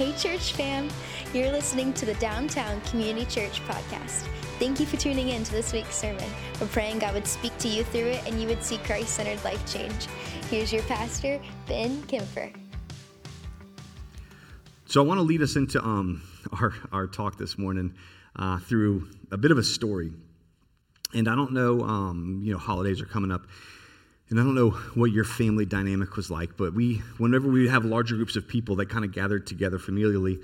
Hey, church fam! You're listening to the Downtown Community Church podcast. Thank you for tuning in to this week's sermon. We're praying God would speak to you through it and you would see Christ centered life change. Here's your pastor, Ben Kemfer. So, I want to lead us into um, our, our talk this morning uh, through a bit of a story. And I don't know, um, you know, holidays are coming up. And I don't know what your family dynamic was like, but we, whenever we have larger groups of people that kind of gathered together familially,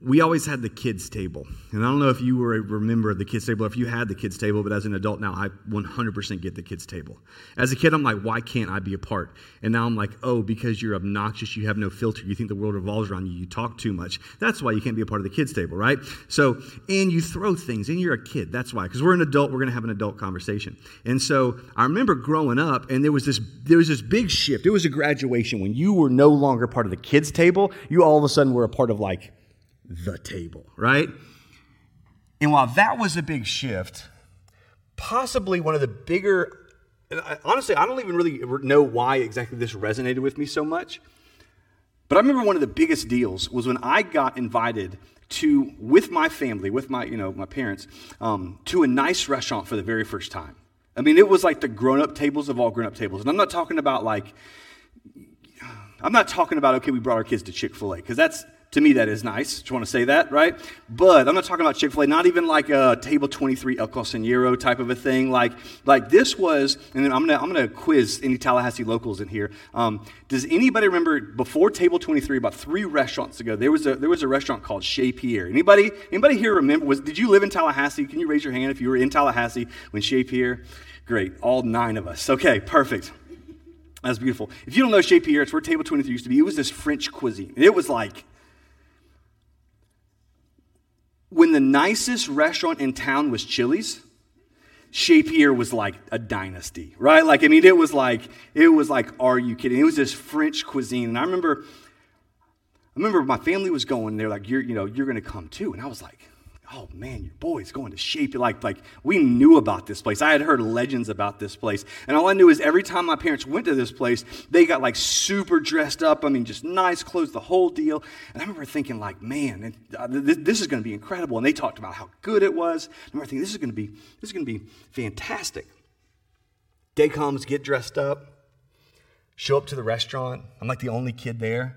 we always had the kids' table. And I don't know if you were a remember of the kids' table, or if you had the kids' table, but as an adult now, I 100% get the kids' table. As a kid, I'm like, why can't I be a part? And now I'm like, oh, because you're obnoxious, you have no filter, you think the world revolves around you, you talk too much. That's why you can't be a part of the kids' table, right? So, and you throw things, and you're a kid. That's why. Because we're an adult, we're going to have an adult conversation. And so I remember growing up, and there was this there was this big shift. It was a graduation when you were no longer part of the kids' table. You all of a sudden were a part of like the table, right? And while that was a big shift, possibly one of the bigger, honestly, I don't even really know why exactly this resonated with me so much. But I remember one of the biggest deals was when I got invited to, with my family, with my, you know, my parents, um, to a nice restaurant for the very first time. I mean, it was like the grown-up tables of all grown-up tables. And I'm not talking about like, I'm not talking about, okay, we brought our kids to Chick-fil-A, because that's, to me, that is nice. Just want to say that, right? But I'm not talking about Chick fil A, not even like a table 23 El Cocinero type of a thing. Like, like this was, and then I'm to I'm gonna quiz any Tallahassee locals in here. Um, does anybody remember before table 23, about three restaurants ago, there was a, there was a restaurant called Chez Pierre? Anybody, anybody here remember? Was, did you live in Tallahassee? Can you raise your hand if you were in Tallahassee when Chez Pierre? Great, all nine of us. Okay, perfect. That's beautiful. If you don't know Chez Pierre, it's where Table 23 used to be. It was this French cuisine. It was like, when the nicest restaurant in town was Chili's, Chez Pierre was like a dynasty, right? Like, I mean, it was like, it was like, are you kidding? It was this French cuisine. And I remember, I remember my family was going, they're like, you're, you know, you're going to come too. And I was like, oh man, your boy's going to shape. Like, like we knew about this place. I had heard legends about this place. And all I knew is every time my parents went to this place, they got like super dressed up. I mean, just nice clothes, the whole deal. And I remember thinking like, man, uh, this is going to be incredible. And they talked about how good it was. I remember thinking, this is going to be, this is going to be fantastic. Day comes, get dressed up, show up to the restaurant. I'm like the only kid there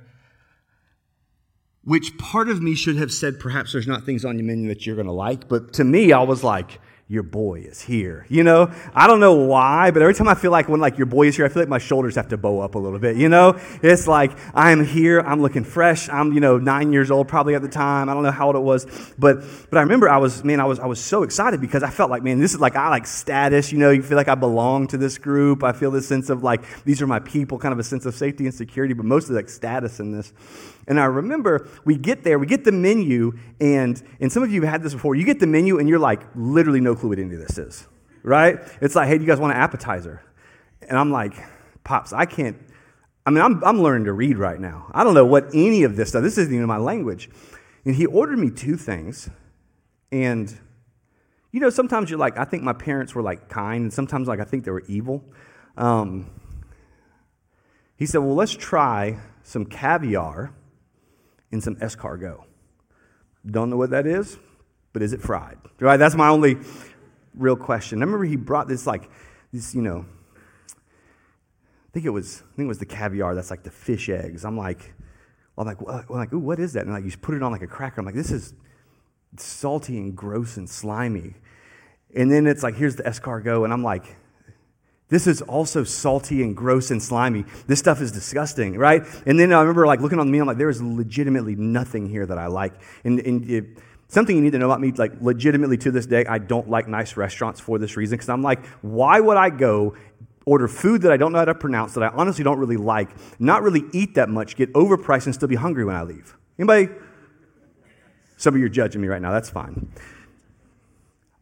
which part of me should have said perhaps there's not things on your menu that you're going to like but to me i was like your boy is here you know? I don't know why but every time i feel like when like your boy is here i feel like my shoulders have to bow up a little bit you know? It's like i'm here i'm looking fresh i'm you know nine years old probably at the time i don't know how old it was but but i remember i was man i was i was so excited because i felt like man this is like i like status you know? You feel like i belong to this group i feel this sense of like these are my people kind of a sense of safety and security but mostly like status in this and I remember we get there, we get the menu, and, and some of you have had this before. You get the menu, and you're like, literally no clue what any of this is, right? It's like, hey, do you guys want an appetizer? And I'm like, Pops, I can't. I mean, I'm, I'm learning to read right now. I don't know what any of this stuff, this isn't even my language. And he ordered me two things. And, you know, sometimes you're like, I think my parents were like kind, and sometimes like I think they were evil. Um, he said, well, let's try some caviar in some escargot. Don't know what that is, but is it fried? Right? That's my only real question. I remember he brought this like this, you know, I think it was I think it was the caviar that's like the fish eggs. I'm like, I'm like, well, I'm like, ooh, what is that? And like you just put it on like a cracker. I'm like, this is salty and gross and slimy. And then it's like, here's the escargot, and I'm like, this is also salty and gross and slimy. This stuff is disgusting, right? And then I remember like looking on me, I'm like, there is legitimately nothing here that I like. And, and it, something you need to know about me, like legitimately to this day, I don't like nice restaurants for this reason. Because I'm like, why would I go order food that I don't know how to pronounce, that I honestly don't really like, not really eat that much, get overpriced, and still be hungry when I leave? Anybody? Some of you are judging me right now. That's fine.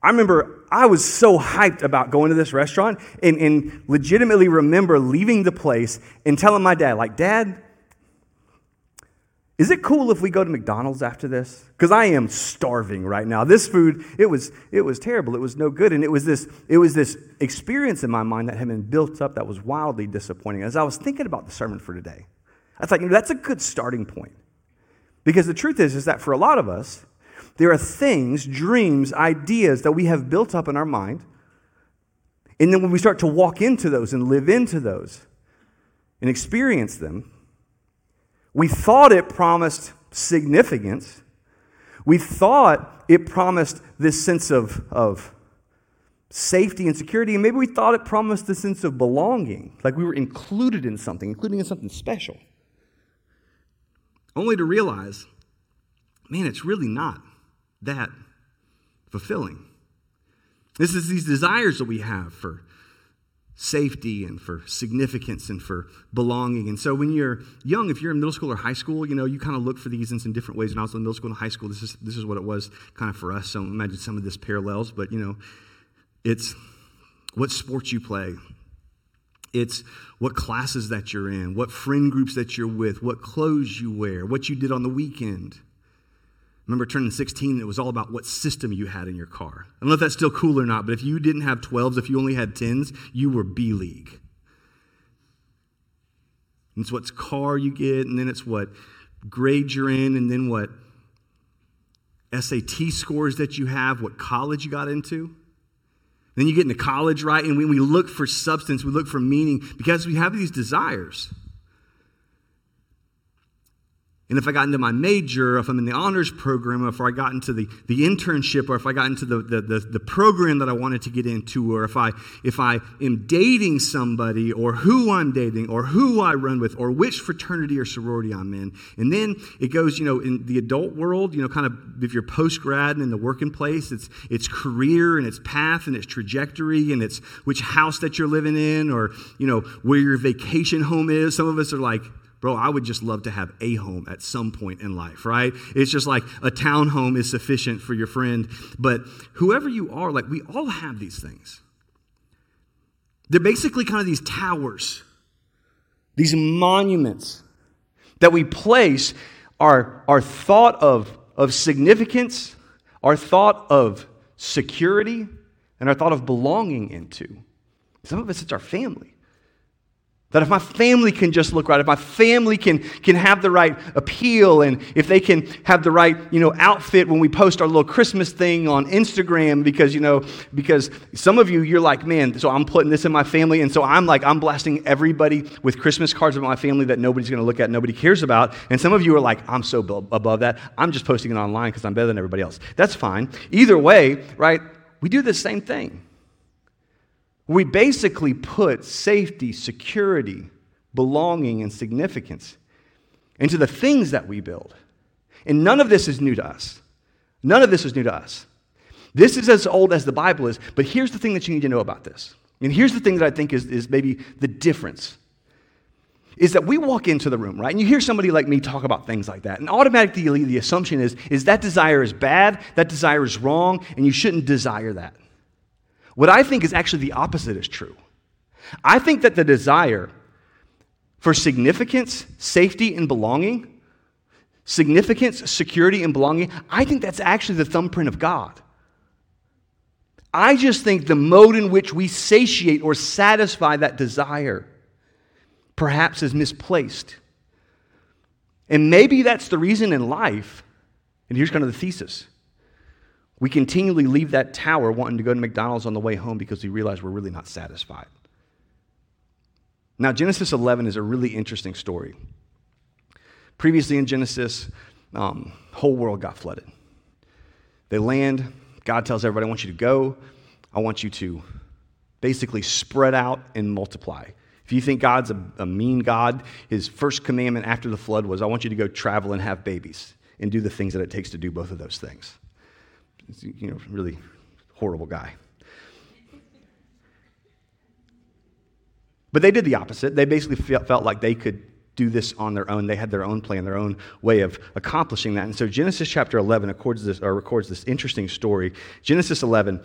I remember I was so hyped about going to this restaurant and, and legitimately remember leaving the place and telling my dad, like, Dad, Is it cool if we go to McDonald's after this? Because I am starving right now. This food, it was, it was terrible. It was no good. And it was, this, it was this experience in my mind that had been built up that was wildly disappointing. As I was thinking about the sermon for today, I was like, that's a good starting point. Because the truth is, is that for a lot of us, there are things, dreams, ideas that we have built up in our mind. And then when we start to walk into those and live into those and experience them, we thought it promised significance. We thought it promised this sense of, of safety and security, and maybe we thought it promised the sense of belonging, like we were included in something, including in something special. Only to realize, man, it's really not that fulfilling. This is these desires that we have for safety and for significance and for belonging. And so when you're young, if you're in middle school or high school, you know, you kind of look for these in some different ways. When I was in middle school and high school, this is, this is what it was kind of for us. So imagine some of this parallels, but you know, it's what sports you play. It's what classes that you're in, what friend groups that you're with, what clothes you wear, what you did on the weekend remember turning 16, it was all about what system you had in your car. I don't know if that's still cool or not, but if you didn't have 12s, if you only had 10s, you were B League. It's what car you get, and then it's what grade you're in, and then what SAT scores that you have, what college you got into. then you get into college, right? And when we look for substance, we look for meaning because we have these desires. And if I got into my major, if I'm in the honors program, or if I got into the, the internship, or if I got into the, the, the, the, program that I wanted to get into, or if I, if I am dating somebody, or who I'm dating, or who I run with, or which fraternity or sorority I'm in. And then it goes, you know, in the adult world, you know, kind of if you're post grad and in the working place, it's, it's career and its path and its trajectory and it's which house that you're living in, or, you know, where your vacation home is. Some of us are like, Bro, I would just love to have a home at some point in life, right? It's just like a town home is sufficient for your friend. But whoever you are, like we all have these things. They're basically kind of these towers, these monuments that we place our, our thought of, of significance, our thought of security, and our thought of belonging into. Some of us, it's our family. That if my family can just look right, if my family can, can have the right appeal, and if they can have the right, you know, outfit when we post our little Christmas thing on Instagram, because, you know, because some of you, you're like, man, so I'm putting this in my family, and so I'm like, I'm blasting everybody with Christmas cards of my family that nobody's going to look at, nobody cares about. And some of you are like, I'm so above that. I'm just posting it online because I'm better than everybody else. That's fine. Either way, right, we do the same thing. We basically put safety, security, belonging, and significance into the things that we build. And none of this is new to us. None of this is new to us. This is as old as the Bible is, but here's the thing that you need to know about this. And here's the thing that I think is, is maybe the difference is that we walk into the room, right? And you hear somebody like me talk about things like that. And automatically the assumption is, is that desire is bad, that desire is wrong, and you shouldn't desire that. What I think is actually the opposite is true. I think that the desire for significance, safety, and belonging, significance, security, and belonging, I think that's actually the thumbprint of God. I just think the mode in which we satiate or satisfy that desire perhaps is misplaced. And maybe that's the reason in life, and here's kind of the thesis we continually leave that tower wanting to go to McDonald's on the way home because we realize we're really not satisfied. Now, Genesis 11 is a really interesting story. Previously in Genesis, um, whole world got flooded. They land. God tells everybody, I want you to go. I want you to basically spread out and multiply. If you think God's a, a mean God, his first commandment after the flood was, I want you to go travel and have babies and do the things that it takes to do both of those things you know, really horrible guy. But they did the opposite. They basically felt like they could do this on their own. They had their own plan, their own way of accomplishing that. And so Genesis chapter 11 records this, or records this interesting story. Genesis 11,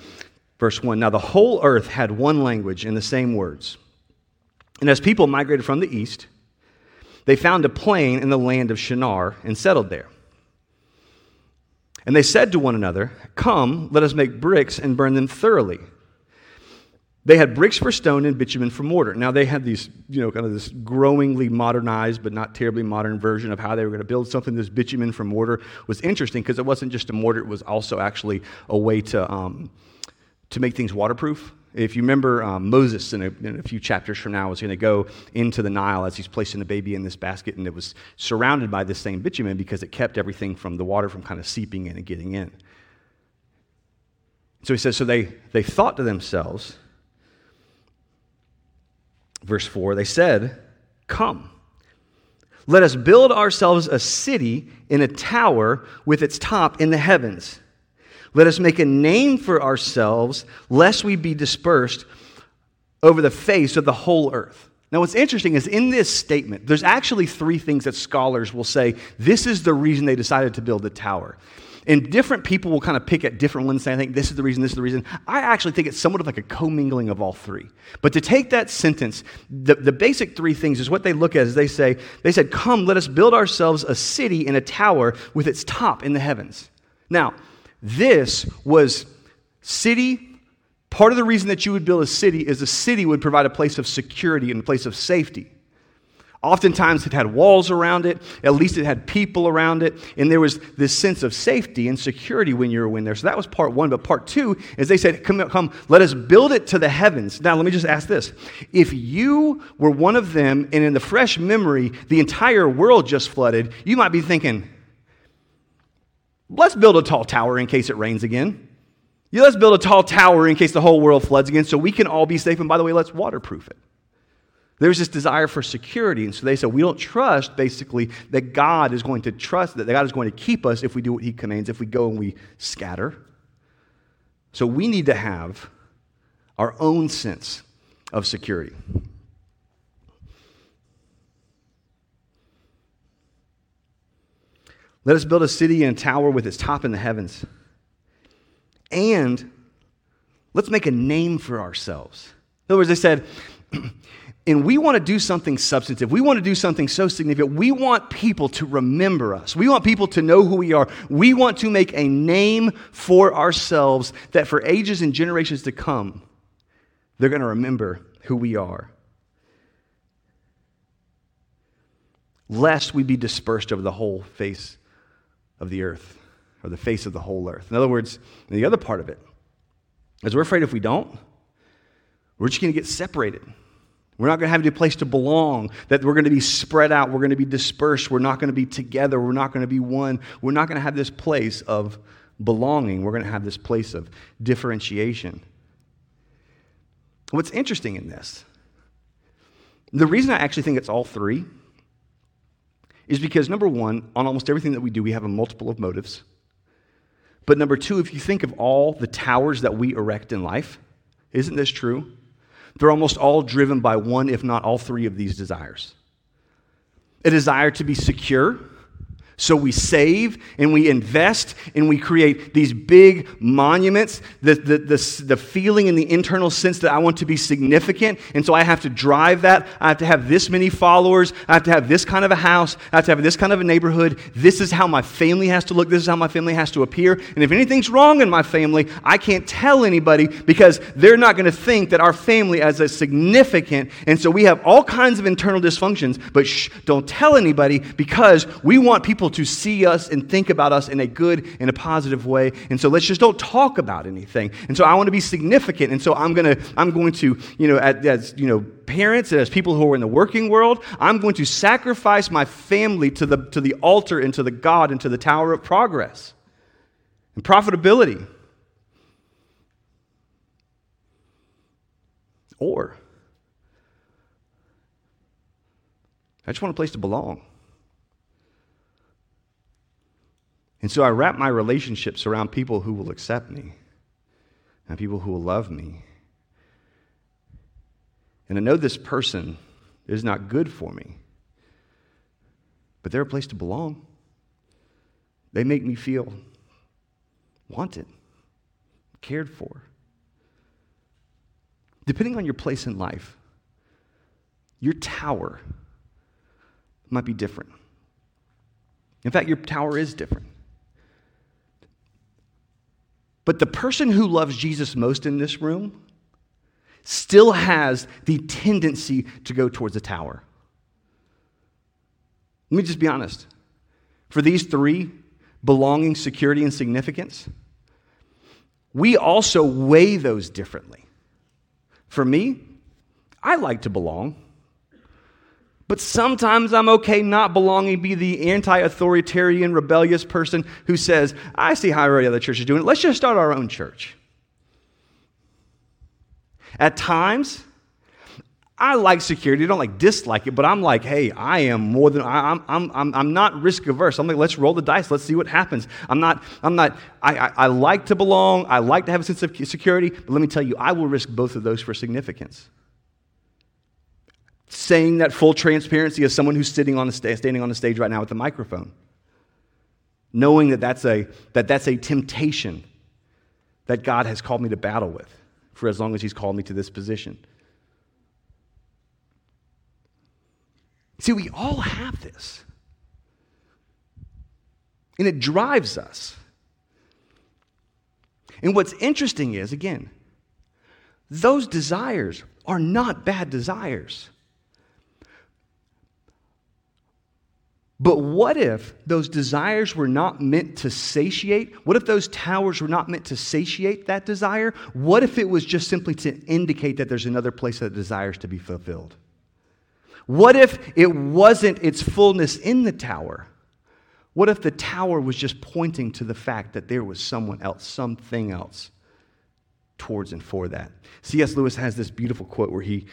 verse 1. Now the whole earth had one language and the same words. And as people migrated from the east, they found a plain in the land of Shinar and settled there. And they said to one another, Come, let us make bricks and burn them thoroughly. They had bricks for stone and bitumen for mortar. Now they had these, you know, kind of this growingly modernized but not terribly modern version of how they were going to build something. This bitumen for mortar was interesting because it wasn't just a mortar; it was also actually a way to um, to make things waterproof. If you remember, um, Moses in a, in a, few chapters from now was going to go into the Nile as he's placing the baby in this basket, and it was surrounded by this same bitumen because it kept everything from the water from kind of seeping in and getting in. So he says, so they, they thought to themselves, verse 4, they said, Come, let us build ourselves a city in a tower with its top in the heavens let us make a name for ourselves, lest we be dispersed over the face of the whole earth. Now, what's interesting is in this statement, there's actually three things that scholars will say this is the reason they decided to build the tower. And different people will kind of pick at different ones, saying, I think this is the reason, this is the reason. I actually think it's somewhat of like a commingling of all three. But to take that sentence, the, the basic three things is what they look at is they say, they said, Come, let us build ourselves a city in a tower with its top in the heavens. Now, this was city. Part of the reason that you would build a city is a city would provide a place of security and a place of safety. Oftentimes, it had walls around it, at least it had people around it, and there was this sense of safety and security when you were in there. So that was part one. But part two is they said, Come, come, let us build it to the heavens. Now, let me just ask this. If you were one of them, and in the fresh memory, the entire world just flooded, you might be thinking, Let's build a tall tower in case it rains again. Yeah, let's build a tall tower in case the whole world floods again so we can all be safe. And by the way, let's waterproof it. There's this desire for security. And so they said, we don't trust, basically, that God is going to trust, that God is going to keep us if we do what He commands, if we go and we scatter. So we need to have our own sense of security. Let us build a city and a tower with its top in the heavens. And let's make a name for ourselves. In other words, they said, and we want to do something substantive. We want to do something so significant. We want people to remember us. We want people to know who we are. We want to make a name for ourselves that for ages and generations to come, they're going to remember who we are. Lest we be dispersed over the whole face of the earth, or the face of the whole earth. In other words, the other part of it is we're afraid if we don't, we're just going to get separated. We're not going to have any place to belong, that we're going to be spread out, we're going to be dispersed, we're not going to be together, we're not going to be one. We're not going to have this place of belonging, we're going to have this place of differentiation. What's interesting in this, the reason I actually think it's all three is because number one, on almost everything that we do, we have a multiple of motives. But number two, if you think of all the towers that we erect in life, isn't this true? They're almost all driven by one, if not all three of these desires a desire to be secure so we save and we invest and we create these big monuments, the, the, the, the, feeling and the internal sense that I want to be significant. And so I have to drive that. I have to have this many followers. I have to have this kind of a house. I have to have this kind of a neighborhood. This is how my family has to look. This is how my family has to appear. And if anything's wrong in my family, I can't tell anybody because they're not going to think that our family is as significant. And so we have all kinds of internal dysfunctions, but shh, don't tell anybody because we want people people to see us and think about us in a good and a positive way. And so let's just don't talk about anything. And so I want to be significant. And so I'm going to, I'm going to, you know, as, you know, parents and as people who are in the working world, I'm going to sacrifice my family to the, to the altar and to the God and to the tower of progress and profitability. Or, I just want a place to belong. And so I wrap my relationships around people who will accept me and people who will love me. And I know this person is not good for me, but they're a place to belong. They make me feel wanted, cared for. Depending on your place in life, your tower might be different. In fact, your tower is different. But the person who loves Jesus most in this room still has the tendency to go towards the tower. Let me just be honest. For these three belonging, security, and significance we also weigh those differently. For me, I like to belong. But sometimes I'm okay not belonging, be the anti authoritarian, rebellious person who says, I see how every other church is doing it. Let's just start our own church. At times, I like security. I don't like dislike it, but I'm like, hey, I am more than I'm. I'm. I'm. I'm not risk averse. I'm like, let's roll the dice. Let's see what happens. I'm not. I'm not. I, I, I like to belong. I like to have a sense of security. But let me tell you, I will risk both of those for significance saying that full transparency as someone who's sitting on the sta- standing on the stage right now with the microphone. Knowing that that's, a, that that's a temptation that God has called me to battle with for as long as He's called me to this position. See, we all have this. And it drives us. And what's interesting is, again, those desires are not bad desires. But what if those desires were not meant to satiate? What if those towers were not meant to satiate that desire? What if it was just simply to indicate that there's another place that desires to be fulfilled? What if it wasn't its fullness in the tower? What if the tower was just pointing to the fact that there was someone else, something else towards and for that? C.S. Lewis has this beautiful quote where he,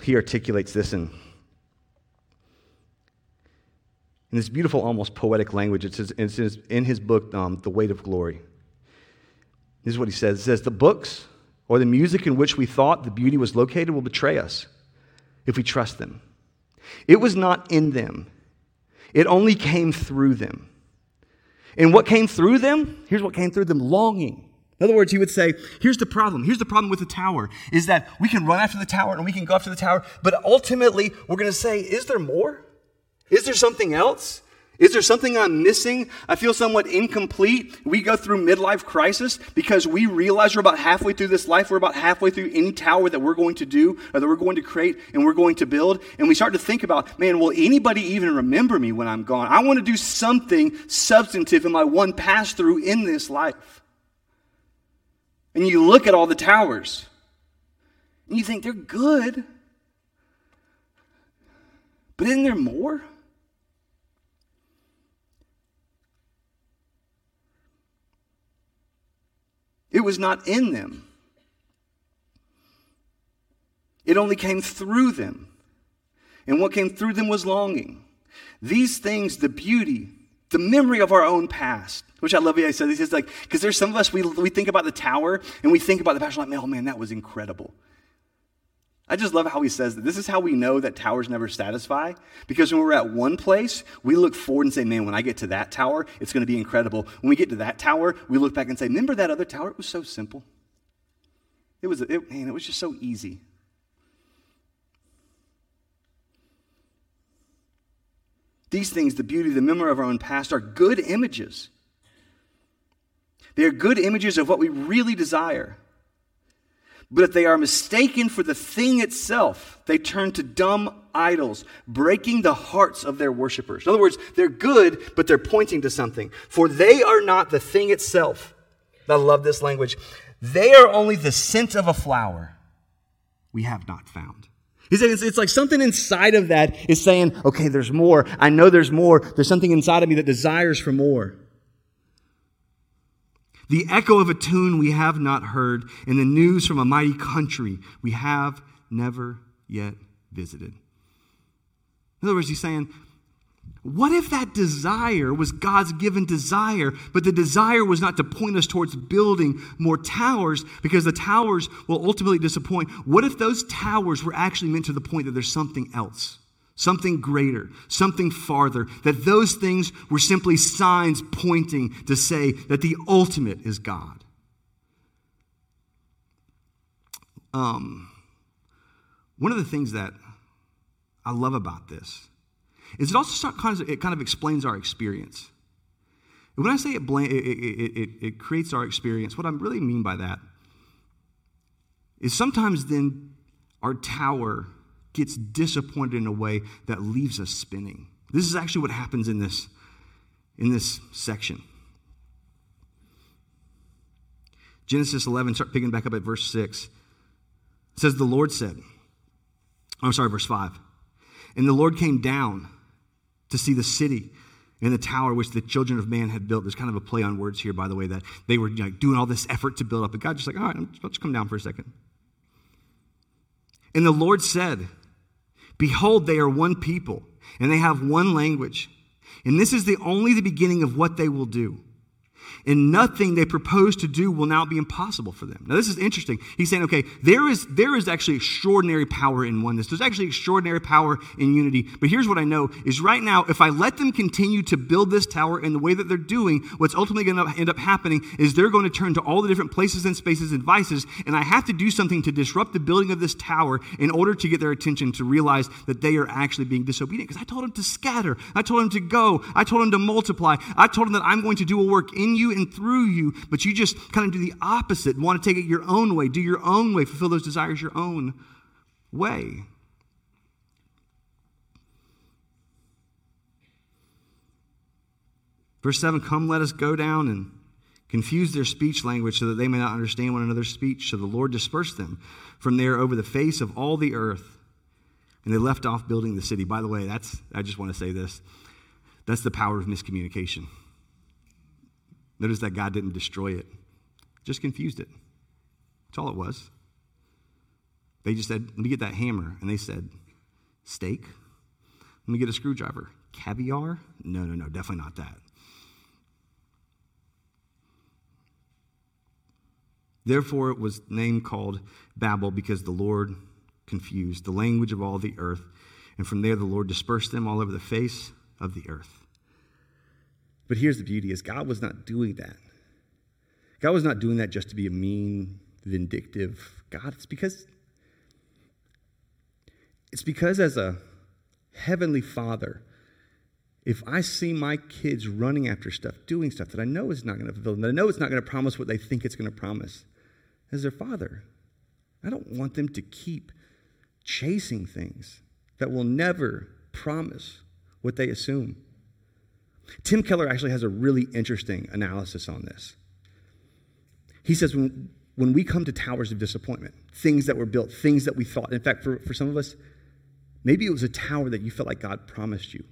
he articulates this in in this beautiful, almost poetic language. It says, in his book, um, The Weight of Glory. This is what he says. It says, The books or the music in which we thought the beauty was located will betray us if we trust them. It was not in them, it only came through them. And what came through them? Here's what came through them longing. In other words, he would say, here's the problem. Here's the problem with the tower is that we can run after the tower and we can go after the tower, but ultimately we're going to say, is there more? Is there something else? Is there something I'm missing? I feel somewhat incomplete. We go through midlife crisis because we realize we're about halfway through this life. We're about halfway through any tower that we're going to do or that we're going to create and we're going to build. And we start to think about, man, will anybody even remember me when I'm gone? I want to do something substantive in my one pass through in this life. And you look at all the towers and you think they're good. But isn't there more? It was not in them. It only came through them. And what came through them was longing. These things, the beauty, the memory of our own past, which I love what he said. He says, like, because there's some of us, we, we think about the tower and we think about the past, like, oh man, that was incredible. I just love how he says that. This is how we know that towers never satisfy. Because when we're at one place, we look forward and say, man, when I get to that tower, it's going to be incredible. When we get to that tower, we look back and say, remember that other tower? It was so simple. It was, it, man, it was just so easy. These things, the beauty, the memory of our own past, are good images. They are good images of what we really desire. But if they are mistaken for the thing itself, they turn to dumb idols, breaking the hearts of their worshippers. In other words, they're good, but they're pointing to something. For they are not the thing itself. I love this language. They are only the scent of a flower we have not found. It's like something inside of that is saying, okay, there's more. I know there's more. There's something inside of me that desires for more the echo of a tune we have not heard, and the news from a mighty country we have never yet visited. In other words, he's saying, what if that desire was God's given desire, but the desire was not to point us towards building more towers because the towers will ultimately disappoint? What if those towers were actually meant to the point that there's something else? Something greater, something farther, that those things were simply signs pointing to say that the ultimate is God. Um, one of the things that I love about this is it also kind of, it kind of explains our experience. when I say it, it, it, it, it creates our experience, what I really mean by that is sometimes then our tower gets disappointed in a way that leaves us spinning. This is actually what happens in this, in this section. Genesis 11, start picking back up at verse 6. It says, The Lord said, I'm sorry, verse 5. And the Lord came down to see the city and the tower which the children of man had built. There's kind of a play on words here, by the way, that they were like, doing all this effort to build up. But God just like, all right, let's come down for a second. And the Lord said, Behold, they are one people, and they have one language. And this is the only the beginning of what they will do and nothing they propose to do will now be impossible for them. Now, this is interesting. He's saying, okay, there is, there is actually extraordinary power in oneness. There's actually extraordinary power in unity. But here's what I know is right now, if I let them continue to build this tower in the way that they're doing, what's ultimately going to end up happening is they're going to turn to all the different places and spaces and vices, and I have to do something to disrupt the building of this tower in order to get their attention to realize that they are actually being disobedient. Because I told them to scatter. I told them to go. I told them to multiply. I told them that I'm going to do a work in you and through you, but you just kind of do the opposite, want to take it your own way, do your own way, fulfill those desires your own way. Verse 7 Come, let us go down and confuse their speech language so that they may not understand one another's speech. So the Lord dispersed them from there over the face of all the earth. And they left off building the city. By the way, that's, I just want to say this that's the power of miscommunication. Notice that God didn't destroy it, just confused it. That's all it was. They just said, Let me get that hammer. And they said, Steak? Let me get a screwdriver. Caviar? No, no, no, definitely not that. Therefore, it was named called Babel because the Lord confused the language of all the earth. And from there, the Lord dispersed them all over the face of the earth. But here's the beauty is God was not doing that. God was not doing that just to be a mean, vindictive God. It's because it's because as a heavenly father, if I see my kids running after stuff, doing stuff that I know is not going to fulfill them, that I know it's not going to promise what they think it's going to promise, as their father, I don't want them to keep chasing things that will never promise what they assume. Tim Keller actually has a really interesting analysis on this. He says when, when we come to towers of disappointment, things that were built, things that we thought, in fact, for, for some of us, maybe it was a tower that you felt like God promised you.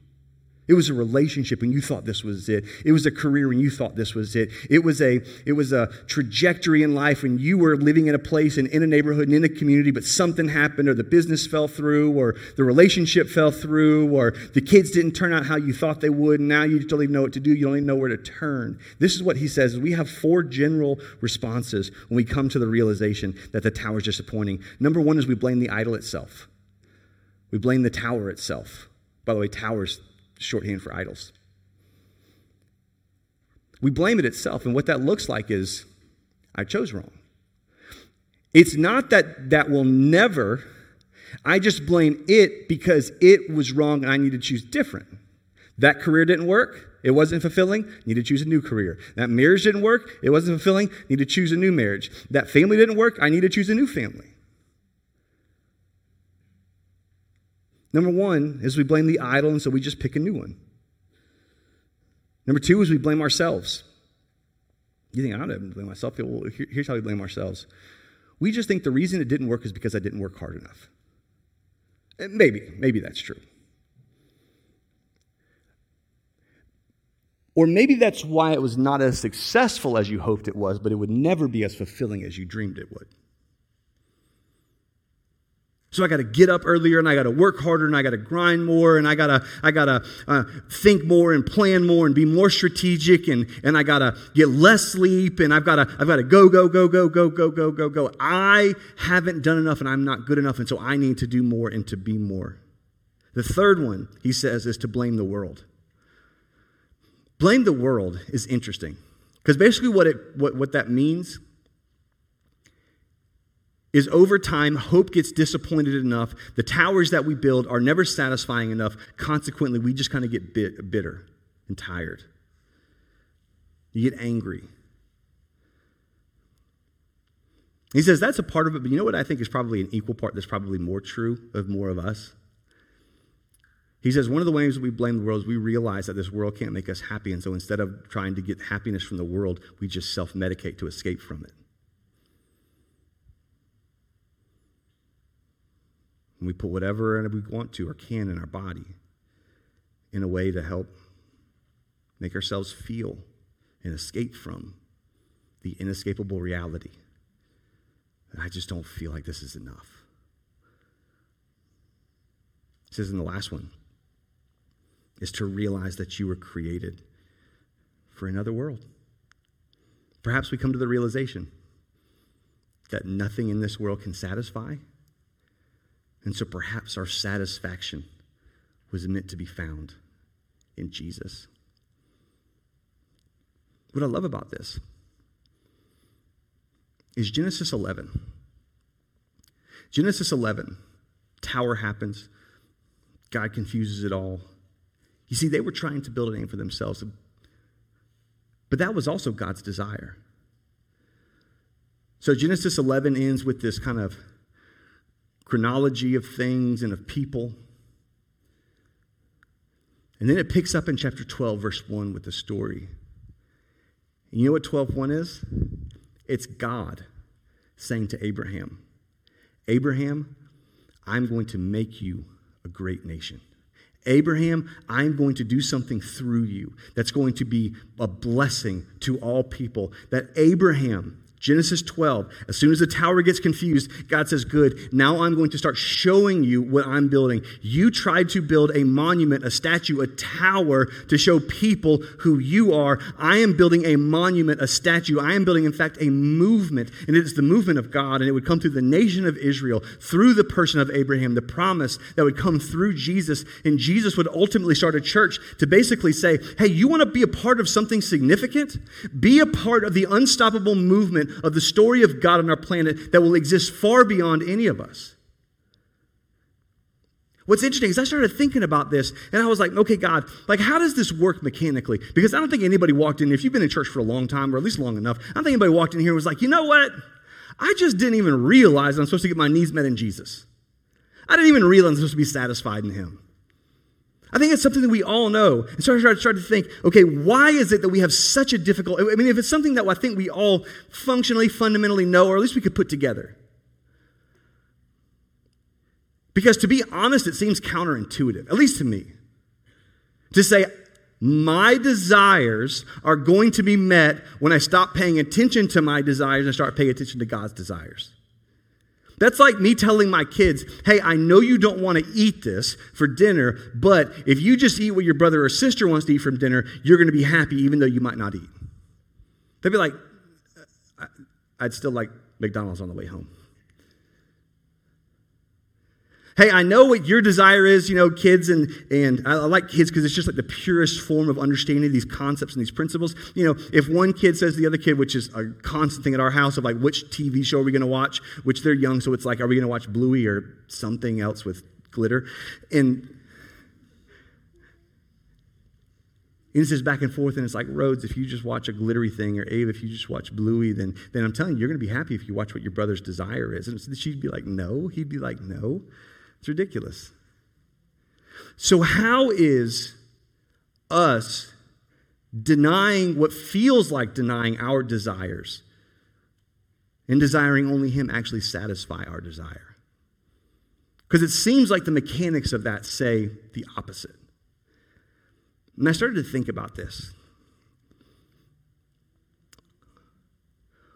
It was a relationship and you thought this was it. It was a career and you thought this was it. It was a, it was a trajectory in life and you were living in a place and in a neighborhood and in a community, but something happened or the business fell through or the relationship fell through or the kids didn't turn out how you thought they would and now you don't even know what to do. You don't even know where to turn. This is what he says. We have four general responses when we come to the realization that the tower is disappointing. Number one is we blame the idol itself. We blame the tower itself. By the way, towers shorthand for idols. We blame it itself, and what that looks like is I chose wrong. It's not that that will never, I just blame it because it was wrong and I need to choose different. That career didn't work, it wasn't fulfilling, need to choose a new career. That marriage didn't work, it wasn't fulfilling, need to choose a new marriage. That family didn't work, I need to choose a new family. Number one is we blame the idol, and so we just pick a new one. Number two is we blame ourselves. You think, I don't blame myself. Well, here's how we blame ourselves. We just think the reason it didn't work is because I didn't work hard enough. Eh, maybe, maybe that's true. Or maybe that's why it was not as successful as you hoped it was, but it would never be as fulfilling as you dreamed it would. So I got to get up earlier and I got to work harder and I got to grind more and I got to I got to uh, think more and plan more and be more strategic and and I got to get less sleep and I've got to I've got to go go go go go go go go go. I haven't done enough and I'm not good enough and so I need to do more and to be more. The third one he says is to blame the world. Blame the world is interesting because basically what it what what that means is over time, hope gets disappointed enough. The towers that we build are never satisfying enough. Consequently, we just kind of get bit, bitter and tired. You get angry. He says that's a part of it, but you know what I think is probably an equal part that's probably more true of more of us? He says one of the ways we blame the world is we realize that this world can't make us happy, and so instead of trying to get happiness from the world, we just self medicate to escape from it. And we put whatever we want to or can in our body in a way to help make ourselves feel and escape from the inescapable reality that I just don't feel like this is enough. It says in the last one is to realize that you were created for another world. Perhaps we come to the realization that nothing in this world can satisfy. And so perhaps our satisfaction was meant to be found in Jesus. What I love about this is Genesis 11. Genesis 11, tower happens. God confuses it all. You see, they were trying to build a name for themselves, but that was also God's desire. So Genesis 11 ends with this kind of chronology of things and of people. And then it picks up in chapter 12, verse 1 with the story. And you know what 12.1 is? It's God saying to Abraham, Abraham, I'm going to make you a great nation. Abraham, I'm going to do something through you that's going to be a blessing to all people. That Abraham, Genesis 12, as soon as the tower gets confused, God says, Good, now I'm going to start showing you what I'm building. You tried to build a monument, a statue, a tower to show people who you are. I am building a monument, a statue. I am building, in fact, a movement, and it is the movement of God, and it would come through the nation of Israel, through the person of Abraham, the promise that would come through Jesus, and Jesus would ultimately start a church to basically say, Hey, you want to be a part of something significant? Be a part of the unstoppable movement of the story of God on our planet that will exist far beyond any of us. What's interesting is I started thinking about this and I was like, okay, God, like how does this work mechanically? Because I don't think anybody walked in, if you've been in church for a long time or at least long enough, I don't think anybody walked in here and was like, you know what? I just didn't even realize I'm supposed to get my needs met in Jesus. I didn't even realize I'm supposed to be satisfied in Him. I think it's something that we all know. And so I started, started to think, okay, why is it that we have such a difficult, I mean, if it's something that I think we all functionally, fundamentally know, or at least we could put together. Because to be honest, it seems counterintuitive, at least to me, to say, my desires are going to be met when I stop paying attention to my desires and start paying attention to God's desires. That's like me telling my kids, hey, I know you don't want to eat this for dinner, but if you just eat what your brother or sister wants to eat from dinner, you're going to be happy even though you might not eat. They'd be like, I'd still like McDonald's on the way home. Hey, I know what your desire is, you know, kids, and, and I like kids because it's just like the purest form of understanding these concepts and these principles. You know, if one kid says to the other kid, which is a constant thing at our house of like, which TV show are we going to watch? Which they're young, so it's like, are we going to watch Bluey or something else with glitter? And And it says back and forth, and it's like Rhodes, if you just watch a glittery thing, or Abe, if you just watch Bluey, then, then I'm telling you, you're going to be happy if you watch what your brother's desire is. And she'd be like, no. He'd be like, no. It's ridiculous. So, how is us denying what feels like denying our desires and desiring only Him actually satisfy our desire? Because it seems like the mechanics of that say the opposite. And I started to think about this.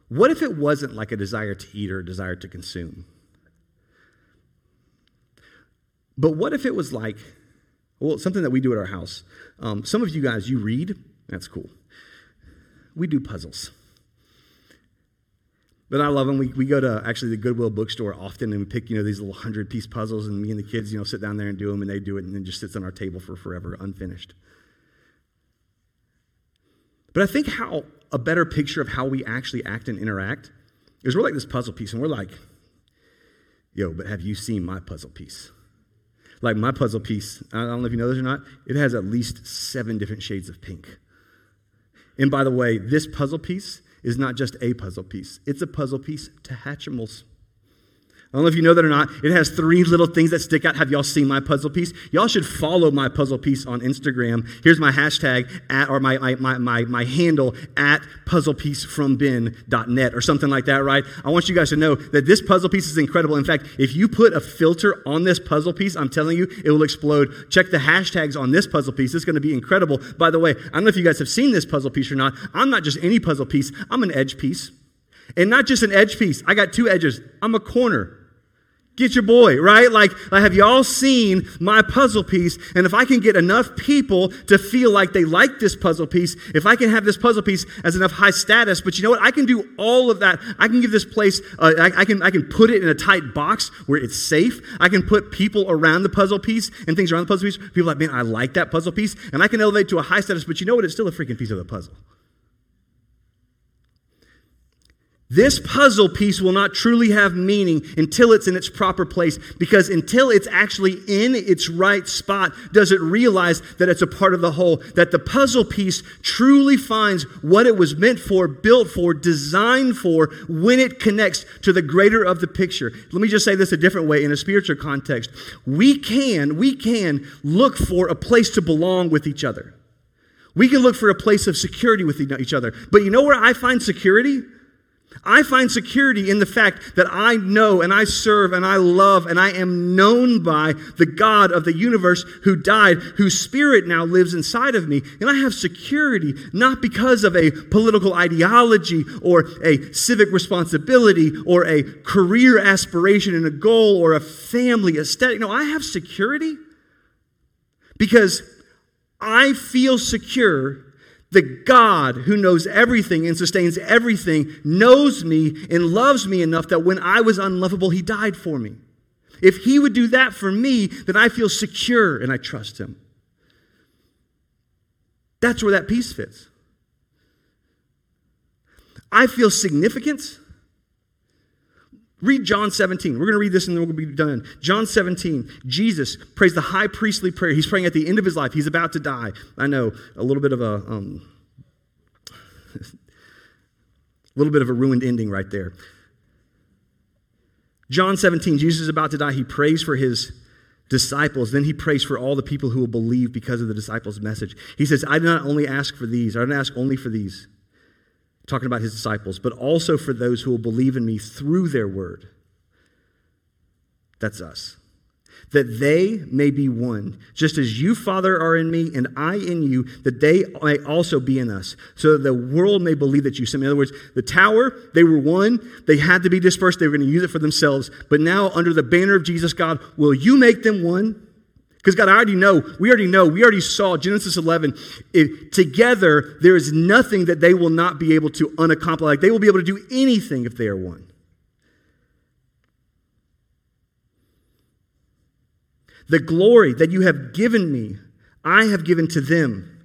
What if it wasn't like a desire to eat or a desire to consume? But what if it was like, well, something that we do at our house? Um, some of you guys, you read. That's cool. We do puzzles. But I love them. We, we go to actually the Goodwill bookstore often and we pick, you know, these little hundred piece puzzles and me and the kids, you know, sit down there and do them and they do it and then just sits on our table for forever unfinished. But I think how a better picture of how we actually act and interact is we're like this puzzle piece and we're like, Yo, but have you seen my puzzle piece? Like my puzzle piece, I don't know if you know this or not, it has at least seven different shades of pink. And by the way, this puzzle piece is not just a puzzle piece, it's a puzzle piece to Hatchimals. I don't know if you know that or not. It has three little things that stick out. Have y'all seen my puzzle piece? Y'all should follow my puzzle piece on Instagram. Here's my hashtag at or my my my my, my handle at puzzlepiecefromben.net or something like that, right? I want you guys to know that this puzzle piece is incredible. In fact, if you put a filter on this puzzle piece, I'm telling you, it will explode. Check the hashtags on this puzzle piece. It's going to be incredible. By the way, I don't know if you guys have seen this puzzle piece or not. I'm not just any puzzle piece. I'm an edge piece. And not just an edge piece. I got two edges. I'm a corner. Get your boy, right? Like, have y'all seen my puzzle piece? And if I can get enough people to feel like they like this puzzle piece, if I can have this puzzle piece as enough high status, but you know what? I can do all of that. I can give this place, uh, I, I, can, I can put it in a tight box where it's safe. I can put people around the puzzle piece and things around the puzzle piece. People like, man, I like that puzzle piece. And I can elevate to a high status, but you know what? It's still a freaking piece of the puzzle. This puzzle piece will not truly have meaning until it's in its proper place, because until it's actually in its right spot, does it realize that it's a part of the whole. That the puzzle piece truly finds what it was meant for, built for, designed for, when it connects to the greater of the picture. Let me just say this a different way in a spiritual context. We can, we can look for a place to belong with each other. We can look for a place of security with each other. But you know where I find security? I find security in the fact that I know and I serve and I love and I am known by the God of the universe who died, whose spirit now lives inside of me. And I have security not because of a political ideology or a civic responsibility or a career aspiration and a goal or a family aesthetic. No, I have security because I feel secure the God who knows everything and sustains everything knows me and loves me enough that when I was unlovable, he died for me. If he would do that for me, then I feel secure and I trust him. That's where that piece fits. I feel significance. Read John 17. We're going to read this and then we'll be done. John 17. Jesus prays the high priestly prayer. He's praying at the end of his life. He's about to die. I know a little bit of a um, a little bit of a ruined ending right there. John 17. Jesus is about to die. He prays for his disciples. Then he prays for all the people who will believe because of the disciples' message. He says, I do not only ask for these, I don't ask only for these talking about his disciples, but also for those who will believe in me through their word. That's us that they may be one, just as you, Father, are in me and I in you, that they may also be in us, so that the world may believe that you sent me. In other words, the tower, they were one, they had to be dispersed, they were going to use it for themselves. But now, under the banner of Jesus, God, will you make them one? Because God, I already know, we already know, we already saw Genesis 11. It, together, there is nothing that they will not be able to unaccomplish. Like they will be able to do anything if they are one. The glory that you have given me, I have given to them,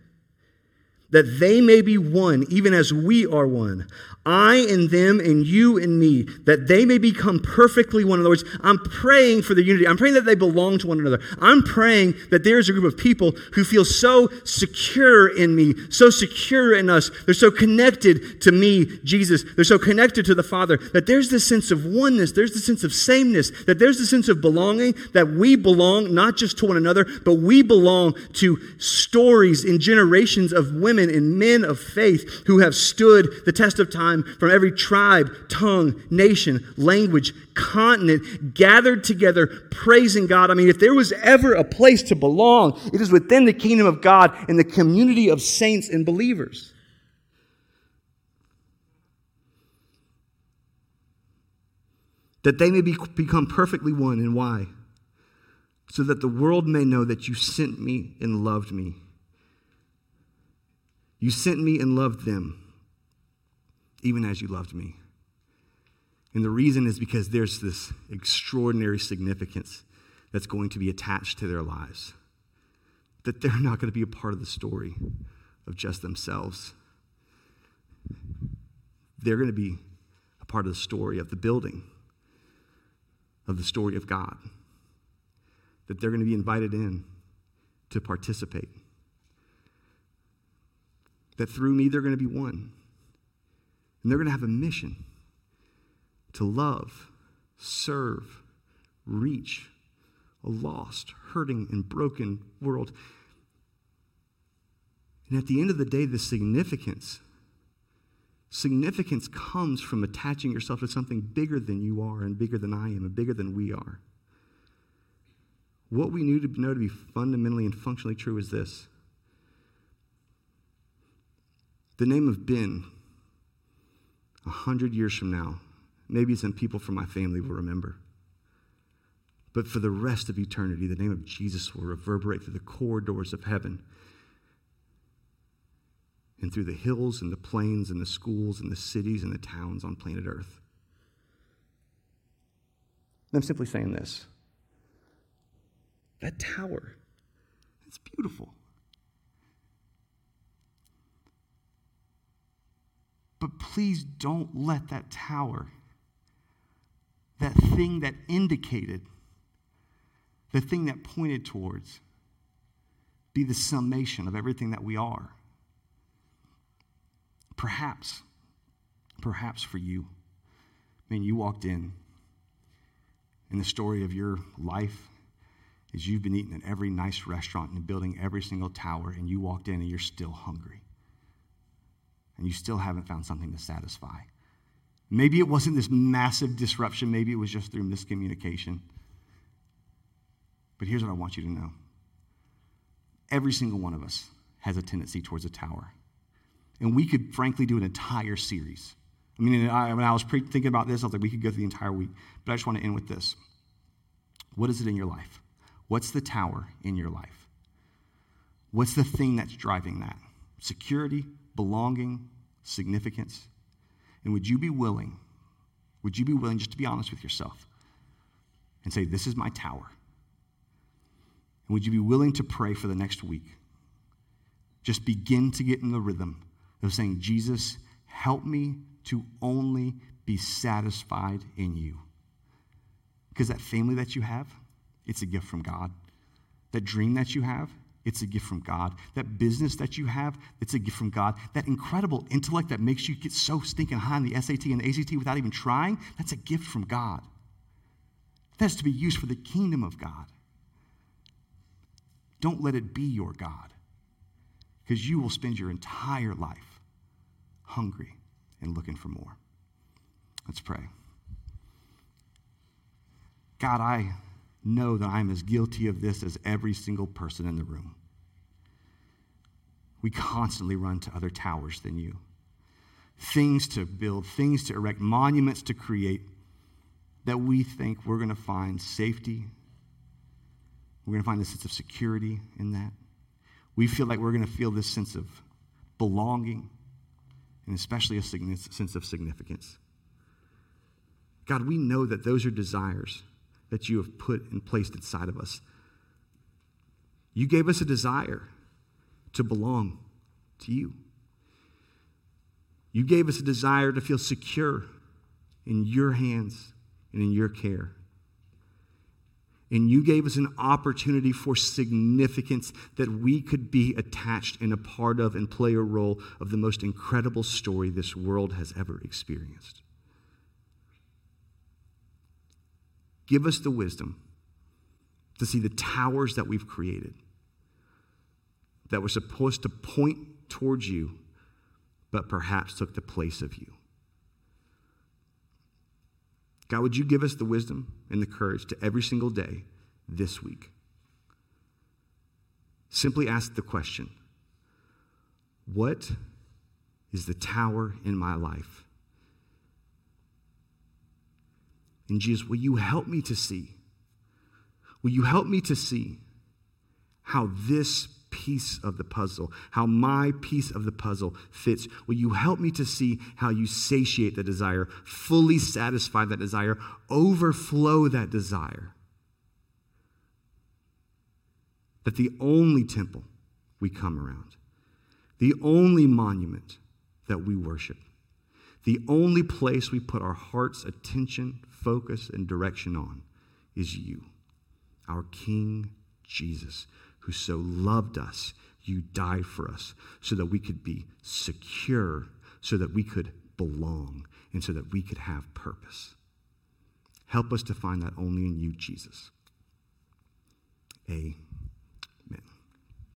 that they may be one, even as we are one. I and them and you and me, that they may become perfectly one. In other words, I'm praying for the unity. I'm praying that they belong to one another. I'm praying that there's a group of people who feel so secure in me, so secure in us. They're so connected to me, Jesus. They're so connected to the Father that there's this sense of oneness, there's this sense of sameness, that there's this sense of belonging, that we belong not just to one another, but we belong to stories and generations of women and men of faith who have stood the test of time from every tribe, tongue, nation, language, continent gathered together praising God. I mean, if there was ever a place to belong, it is within the kingdom of God in the community of saints and believers. That they may be, become perfectly one. And why? So that the world may know that you sent me and loved me. You sent me and loved them even as you loved me. And the reason is because there's this extraordinary significance that's going to be attached to their lives. That they're not going to be a part of the story of just themselves. They're going to be a part of the story of the building, of the story of God, that they're going to be invited in to participate. That through me, they're going to be one. And they're going to have a mission to love, serve, reach a lost, hurting, and broken world. And at the end of the day, the significance Significance comes from attaching yourself to something bigger than you are, and bigger than I am, and bigger than we are. What we need to know to be fundamentally and functionally true is this the name of Ben, a hundred years from now, maybe some people from my family will remember. But for the rest of eternity, the name of Jesus will reverberate through the corridors of heaven and through the hills and the plains and the schools and the cities and the towns on planet Earth. I'm simply saying this that tower, it's beautiful. But please don't let that tower, that thing that indicated, the thing that pointed towards, be the summation of everything that we are. Perhaps, perhaps for you, I mean, you walked in, and the story of your life is you've been eating at every nice restaurant and building every single tower, and you walked in and you're still hungry. And you still haven't found something to satisfy. Maybe it wasn't this massive disruption, maybe it was just through miscommunication. But here's what I want you to know every single one of us has a tendency towards a tower. And we could, frankly, do an entire series. I mean, I, when I was pre- thinking about this, I was like, we could go through the entire week. But I just want to end with this. What is it in your life? What's the tower in your life? What's the thing that's driving that? Security, belonging, significance? And would you be willing, would you be willing just to be honest with yourself and say, This is my tower? And would you be willing to pray for the next week? Just begin to get in the rhythm of saying, Jesus, help me to only be satisfied in you. Because that family that you have, it's a gift from God. That dream that you have, it's a gift from God. That business that you have, it's a gift from God. That incredible intellect that makes you get so stinking high in the SAT and the ACT without even trying, that's a gift from God. That's to be used for the kingdom of God. Don't let it be your God because you will spend your entire life hungry and looking for more. Let's pray. God, I know that I'm as guilty of this as every single person in the room. We constantly run to other towers than you. Things to build, things to erect, monuments to create that we think we're going to find safety. We're going to find a sense of security in that we feel like we're going to feel this sense of belonging and especially a sense of significance. God, we know that those are desires that you have put and placed inside of us. You gave us a desire to belong to you. You gave us a desire to feel secure in your hands and in your care. And you gave us an opportunity for significance that we could be attached and a part of and play a role of the most incredible story this world has ever experienced. Give us the wisdom to see the towers that we've created that were supposed to point towards you, but perhaps took the place of you. God, would you give us the wisdom and the courage to every single day this week? Simply ask the question What is the tower in my life? And Jesus, will you help me to see? Will you help me to see how this piece of the puzzle, how my piece of the puzzle fits. Will you help me to see how you satiate the desire, fully satisfy that desire, overflow that desire? That the only temple we come around, the only monument that we worship, the only place we put our heart's attention, focus, and direction on is you, our King Jesus, who so loved us. You died for us so that we could be secure, so that we could belong, and so that we could have purpose. Help us to find that only in you, Jesus. Amen.